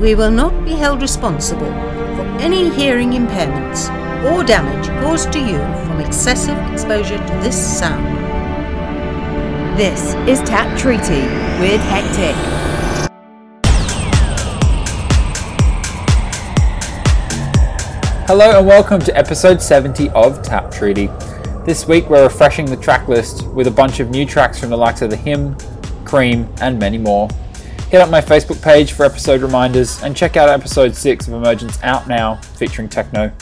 we will not be held responsible for any hearing impairments or damage caused to you from excessive exposure to this sound. This is Tap Treaty with Hectic. Hello and welcome to episode 70 of Tap Treaty. This week we're refreshing the track list with a bunch of new tracks from the likes of The Him, Cream, and many more. Hit up my Facebook page for episode reminders and check out episode 6 of Emergence Out Now featuring Techno.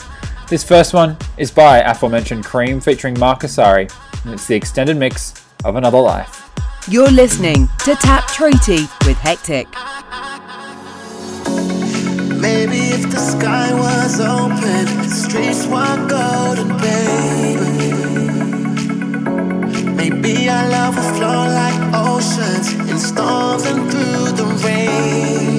This first one is by aforementioned Cream featuring Mark Asari, and it's the extended mix of Another Life. You're listening to Tap Treaty with Hectic. Maybe if the sky was open, the streets were golden, baby. Be our love will flow like oceans and storms and through the rain.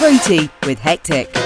Treaty with Hectic.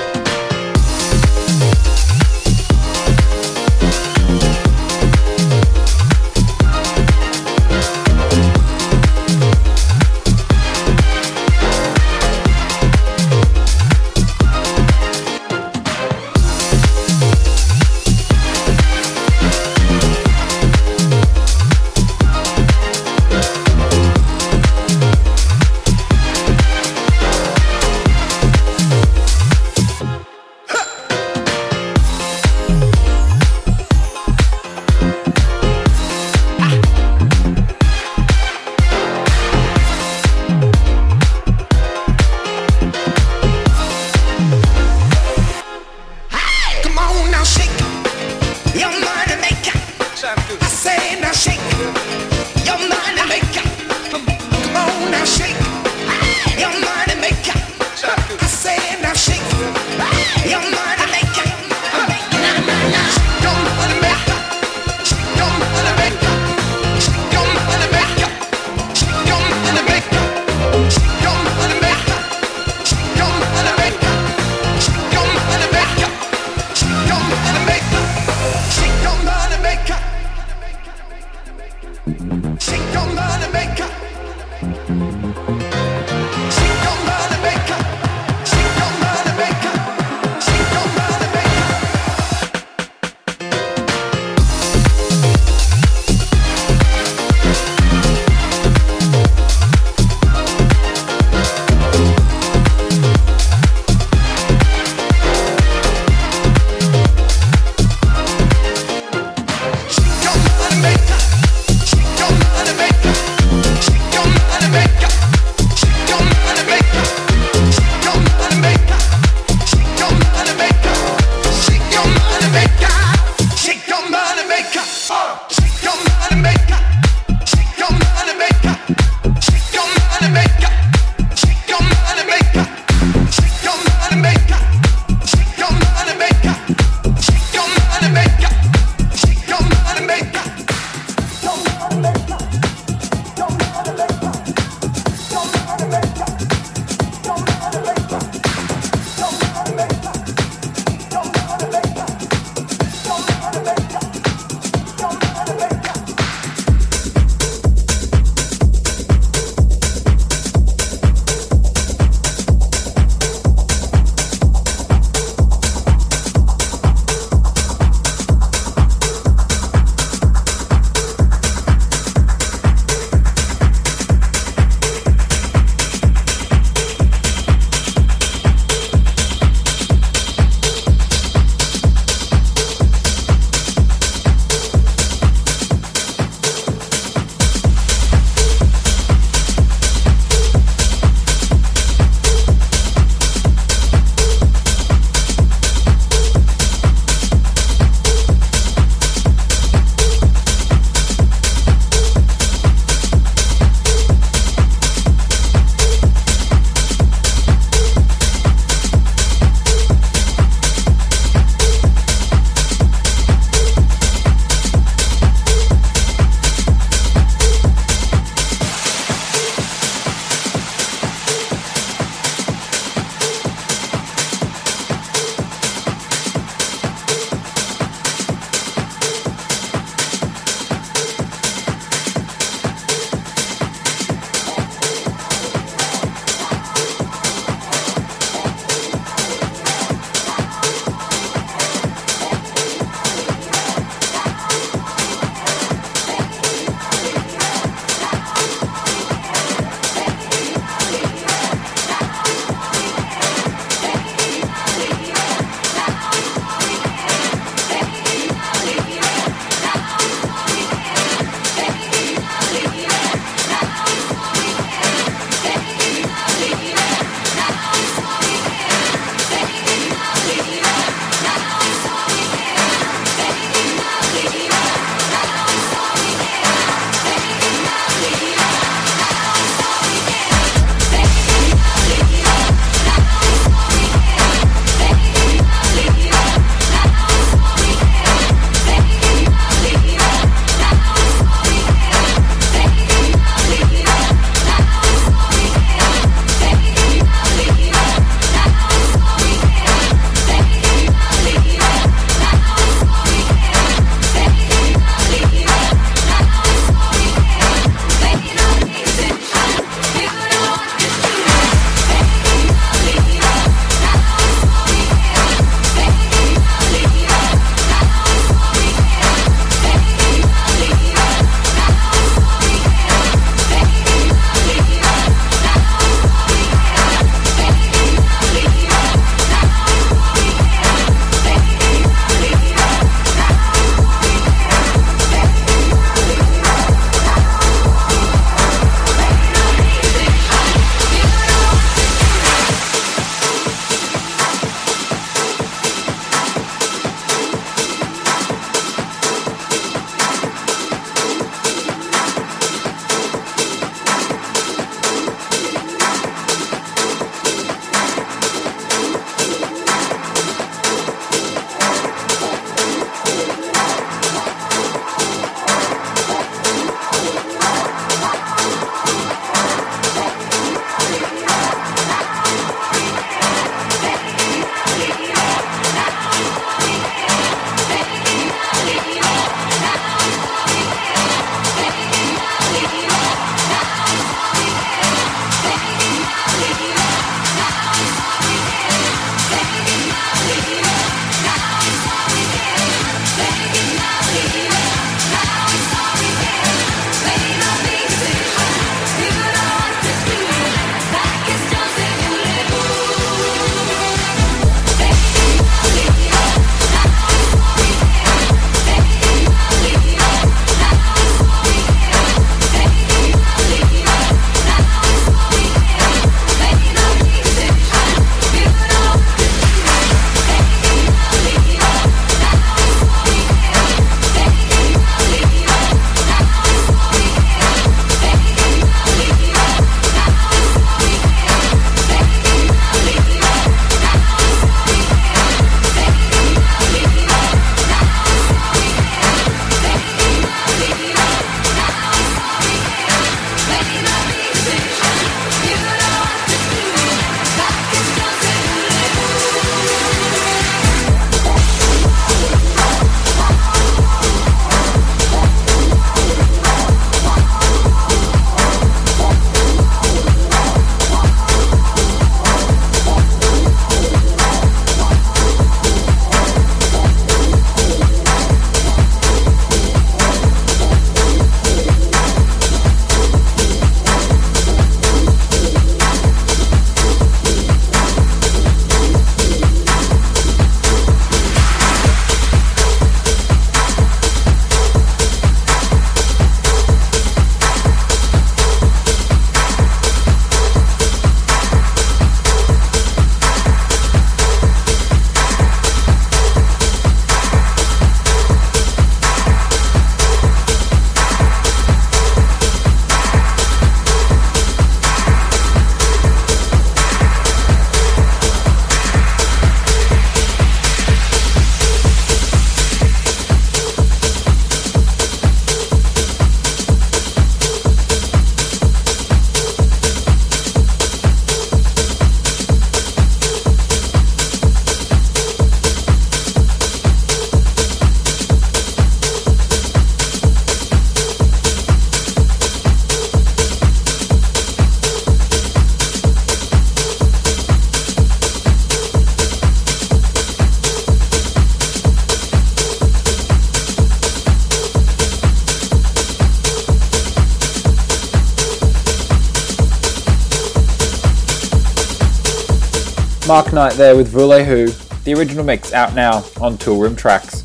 Mark Knight there with Voulez-Who, the original mix out now on Toolroom Tracks.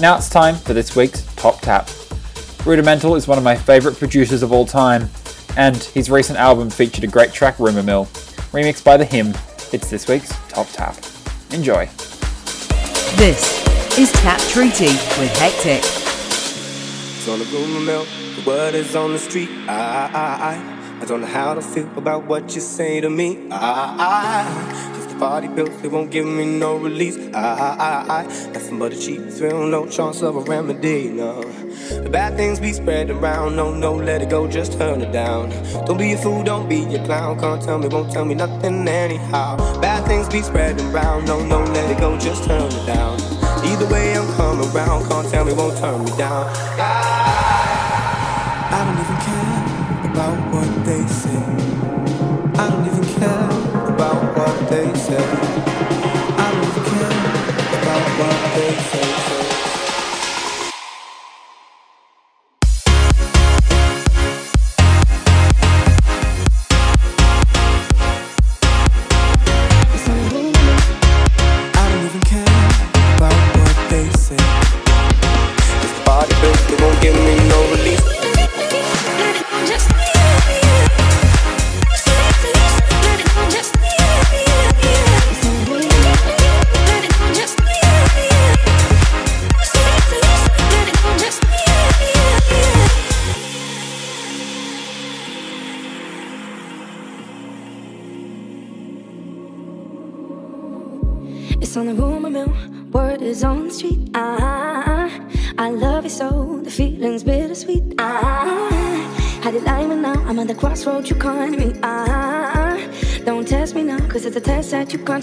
Now it's time for this week's Top Tap. Rudimental is one of my favourite producers of all time, and his recent album featured a great track, Rumour Mill, remixed by The Him. It's this week's Top Tap. Enjoy. This is Tap Treaty with Hectic. It's on the rumor mill, the word is on the street. I, I, I, I don't know how to feel about what you say to me. I, I, cause the body pills, they won't give me no release. I, I, I, nothing but a cheap thrill, no chance of a remedy, no. The bad things be spread around, no, no, let it go, just turn it down. Don't be a fool, don't be a clown, can't tell me, won't tell me nothing anyhow. Bad things be spreading around, no, no, let it go, just turn it down. Either way, I'm coming around, can't tell me, won't turn me down. I they say. Con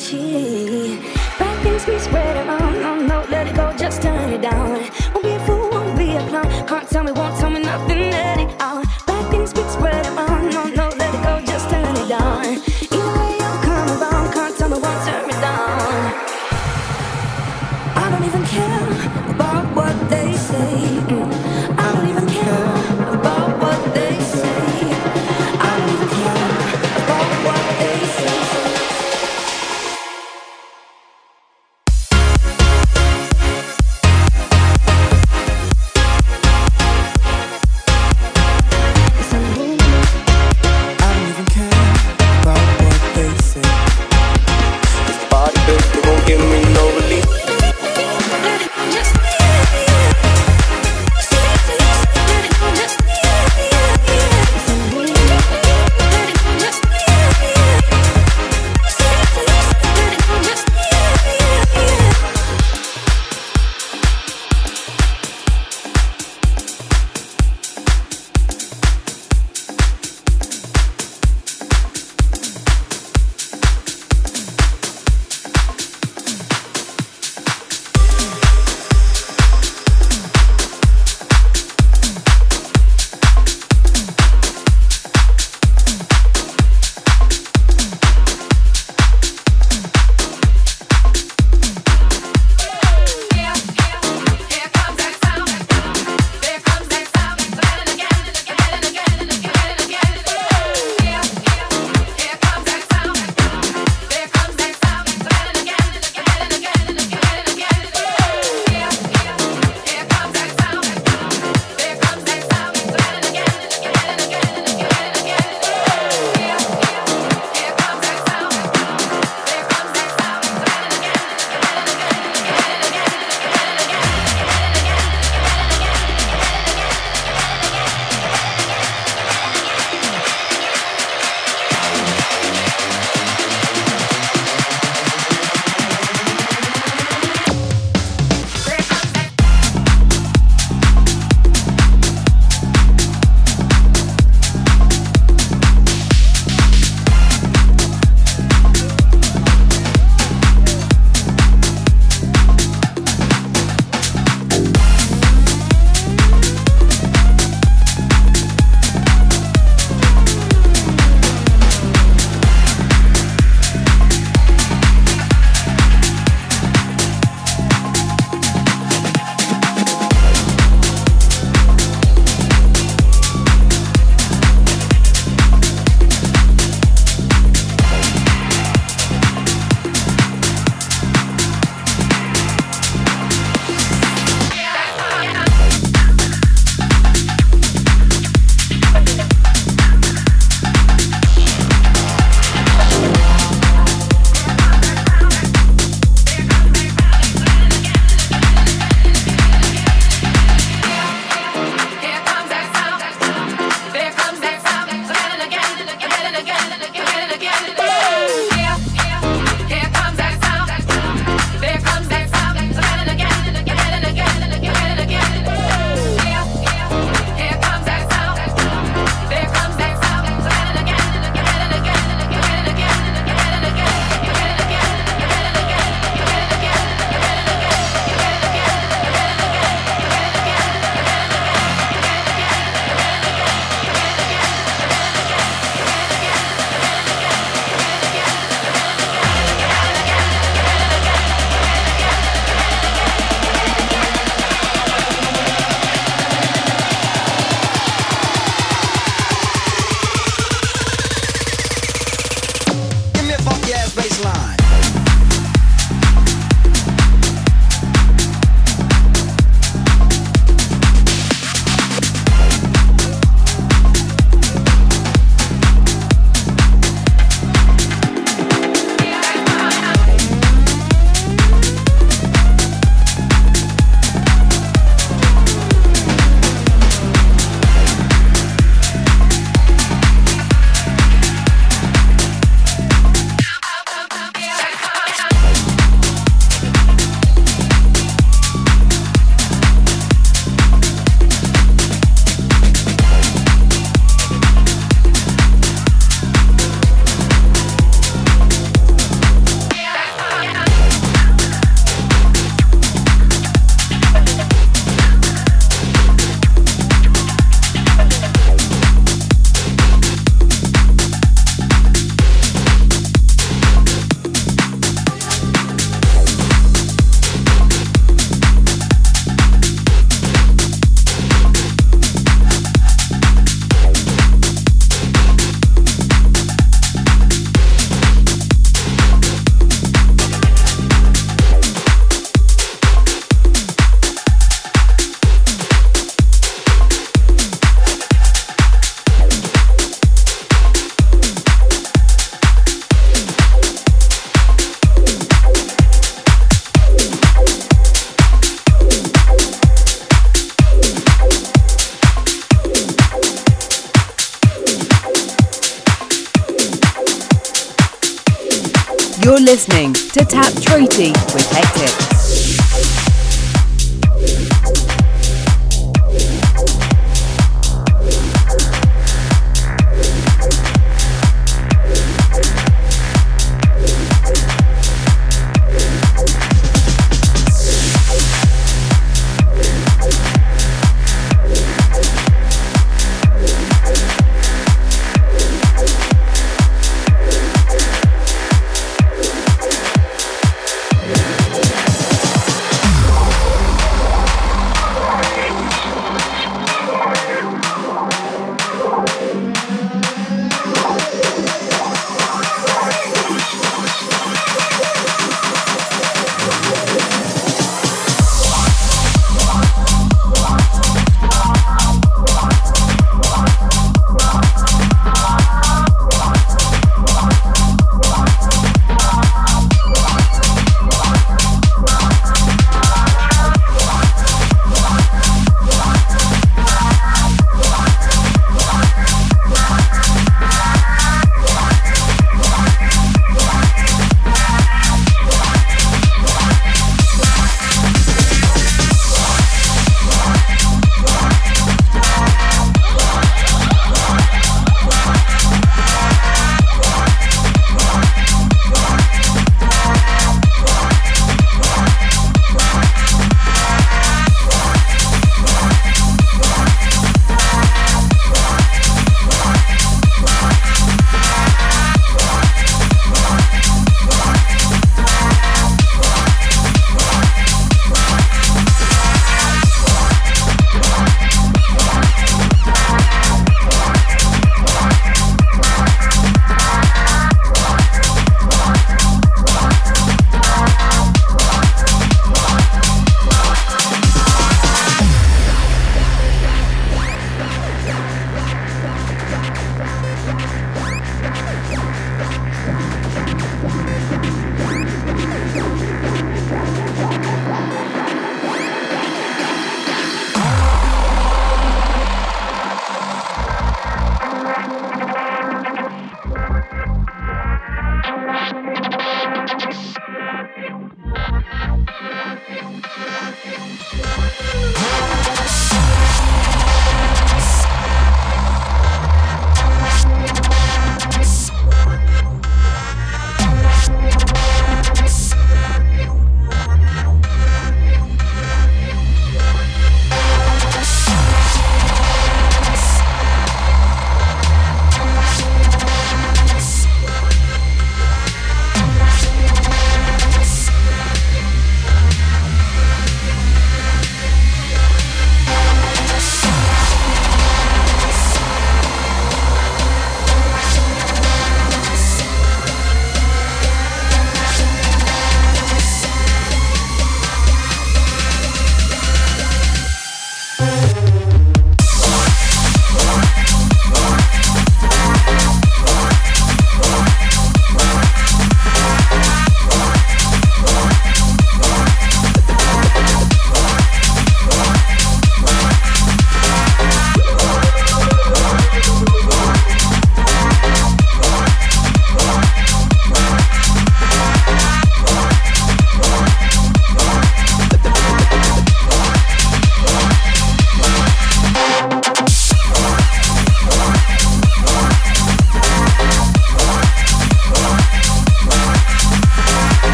to Tap Treaty with Hectic.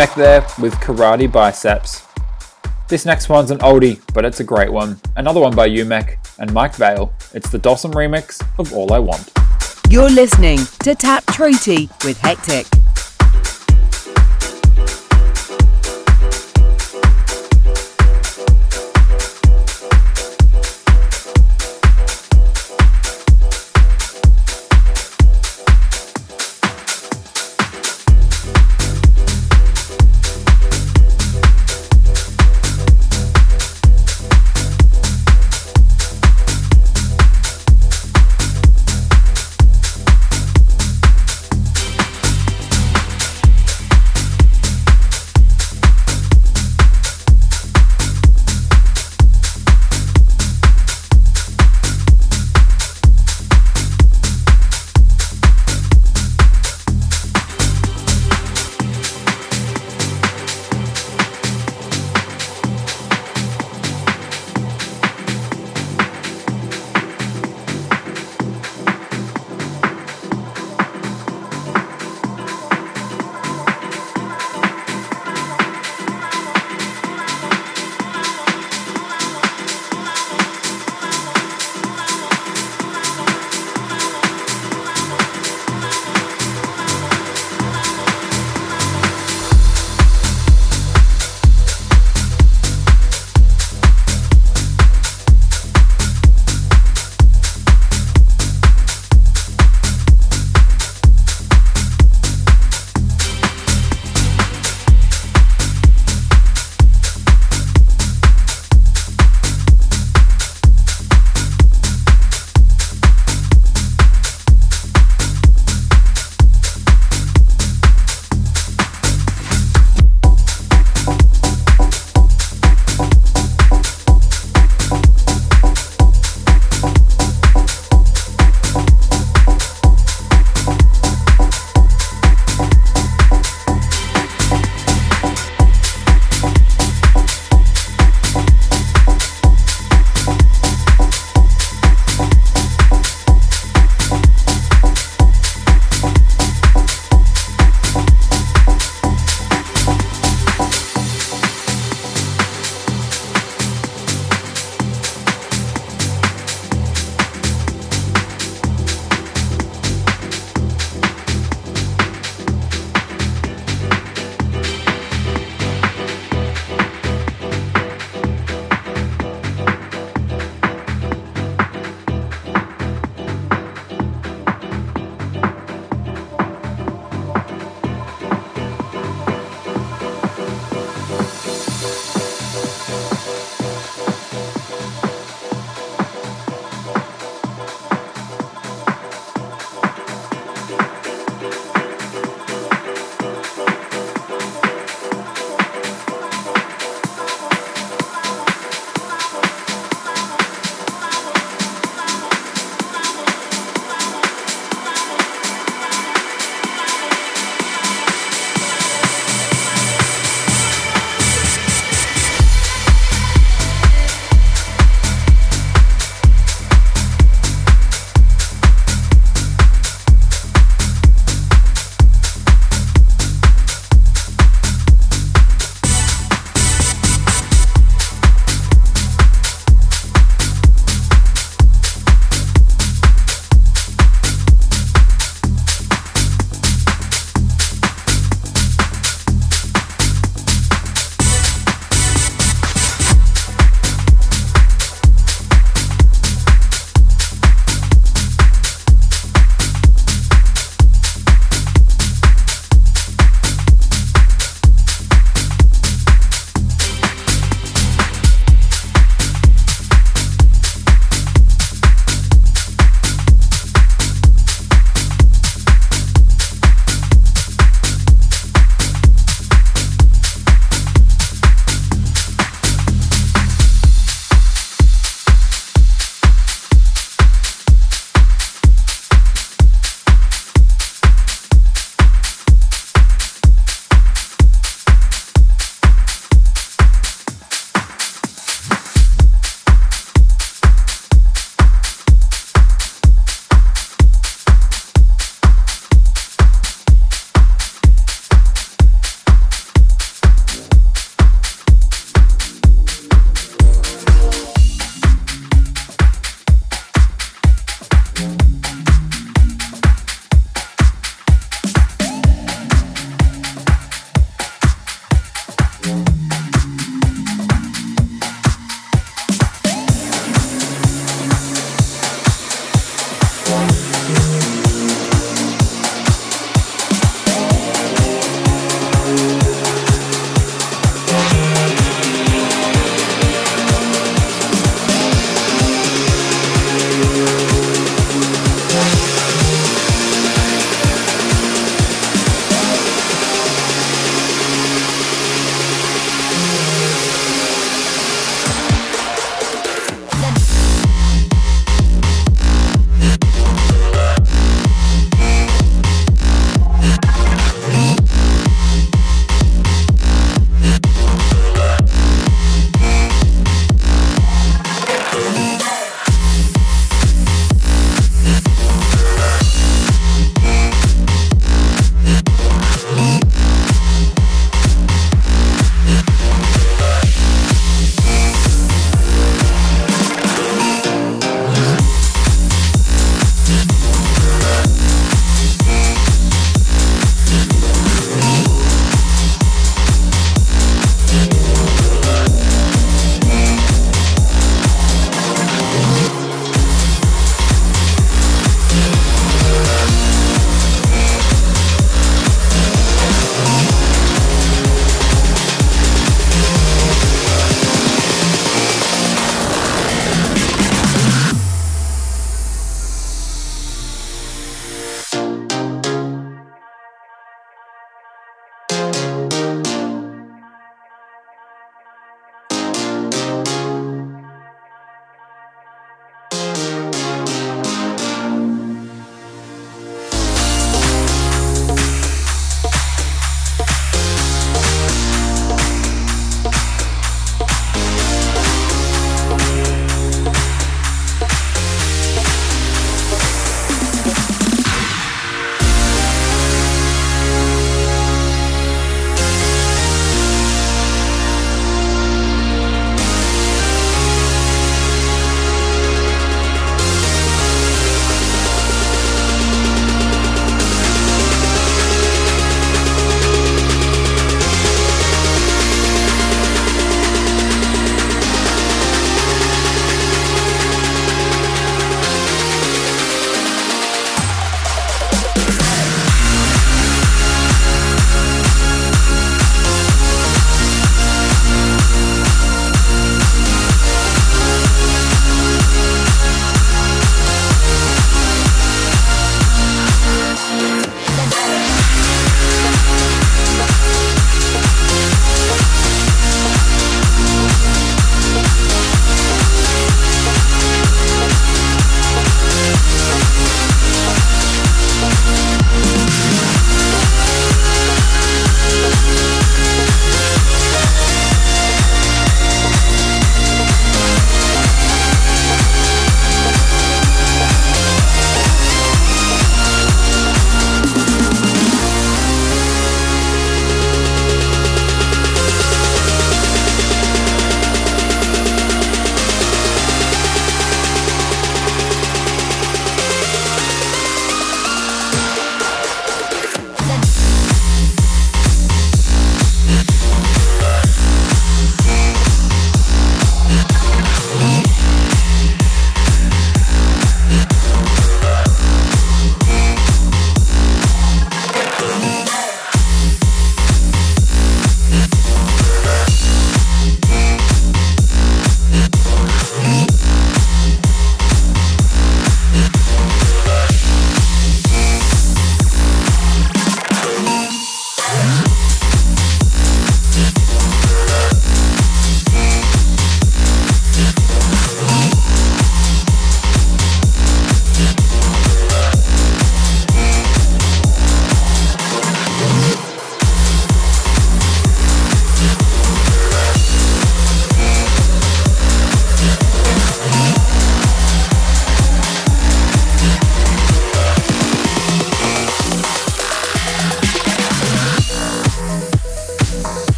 Umek there with Karate Biceps. This next one's an oldie, but it's a great one. Another one by Umek and Mike Vale. It's the Dawson remix of All I Want. You're listening to Tap Treaty with Hectic.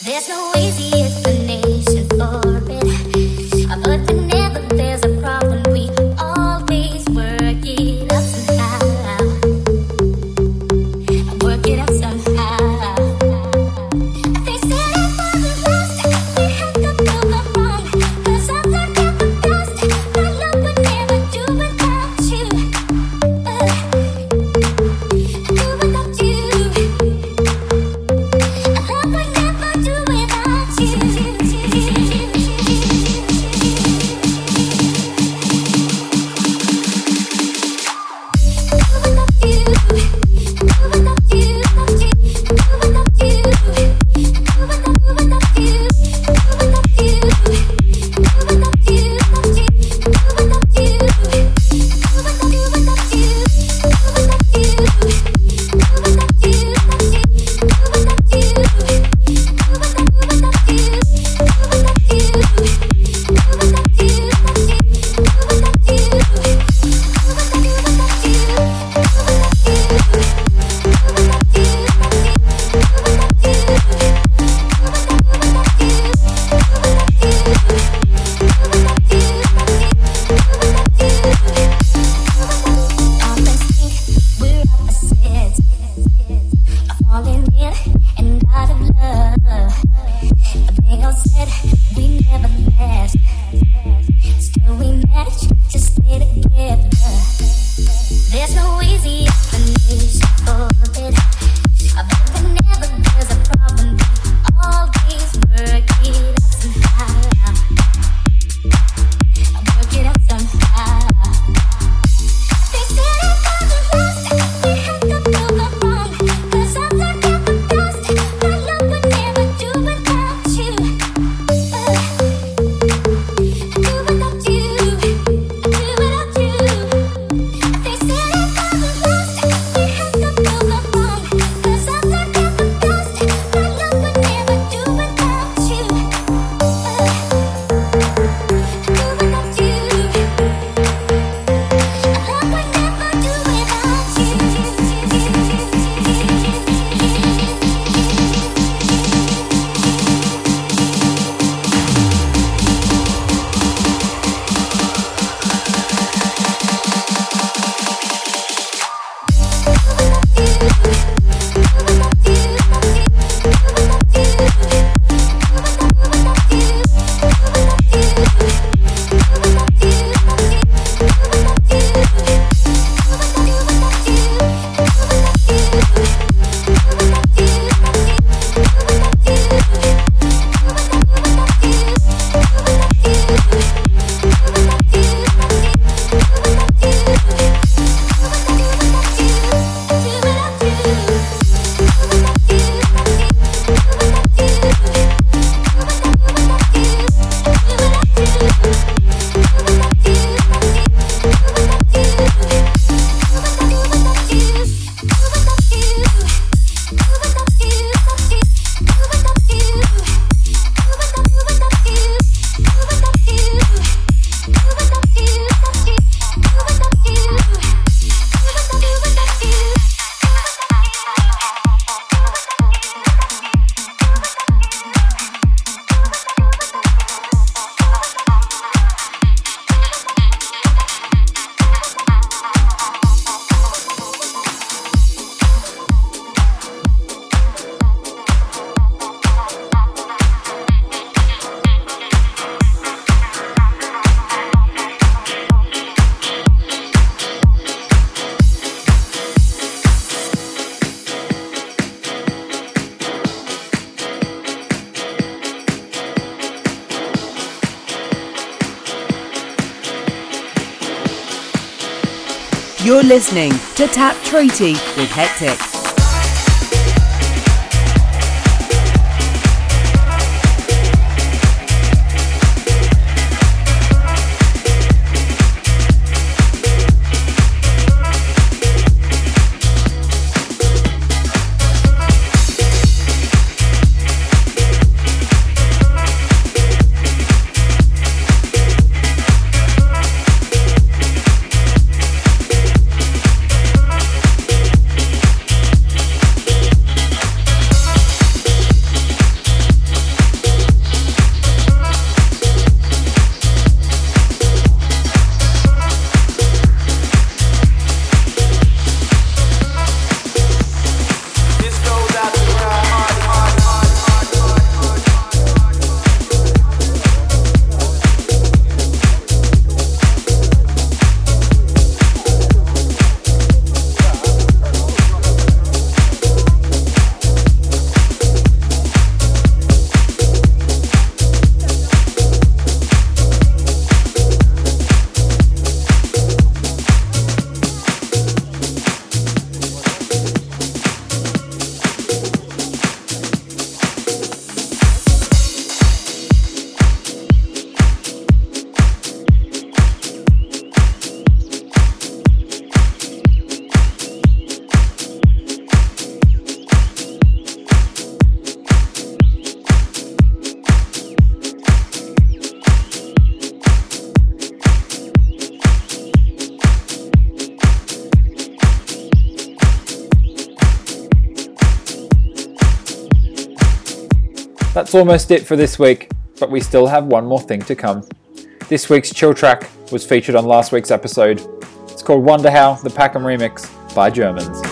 There's no easy listening to Tap Treaty with Hectic. That's almost it for this week, but we still have one more thing to come. This week's chill track was featured on last week's episode. It's called Wonder How, the Packham remix by Germans.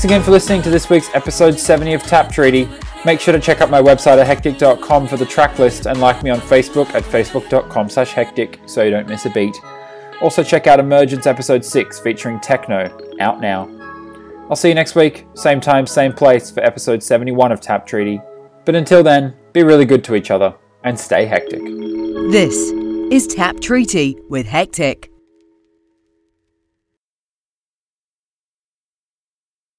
Thanks again for listening to this week's episode 70 of Tap Treaty. Make sure to check out my website at hectic.com for the track list and like me on Facebook at facebook.com slash hectic so you don't miss a beat. Also check out Emergence episode 6 featuring Techno, out now. I'll see you next week, same time, same place for episode 71 of Tap Treaty. But until then, be really good to each other and stay hectic. This is Tap Treaty with Hectic.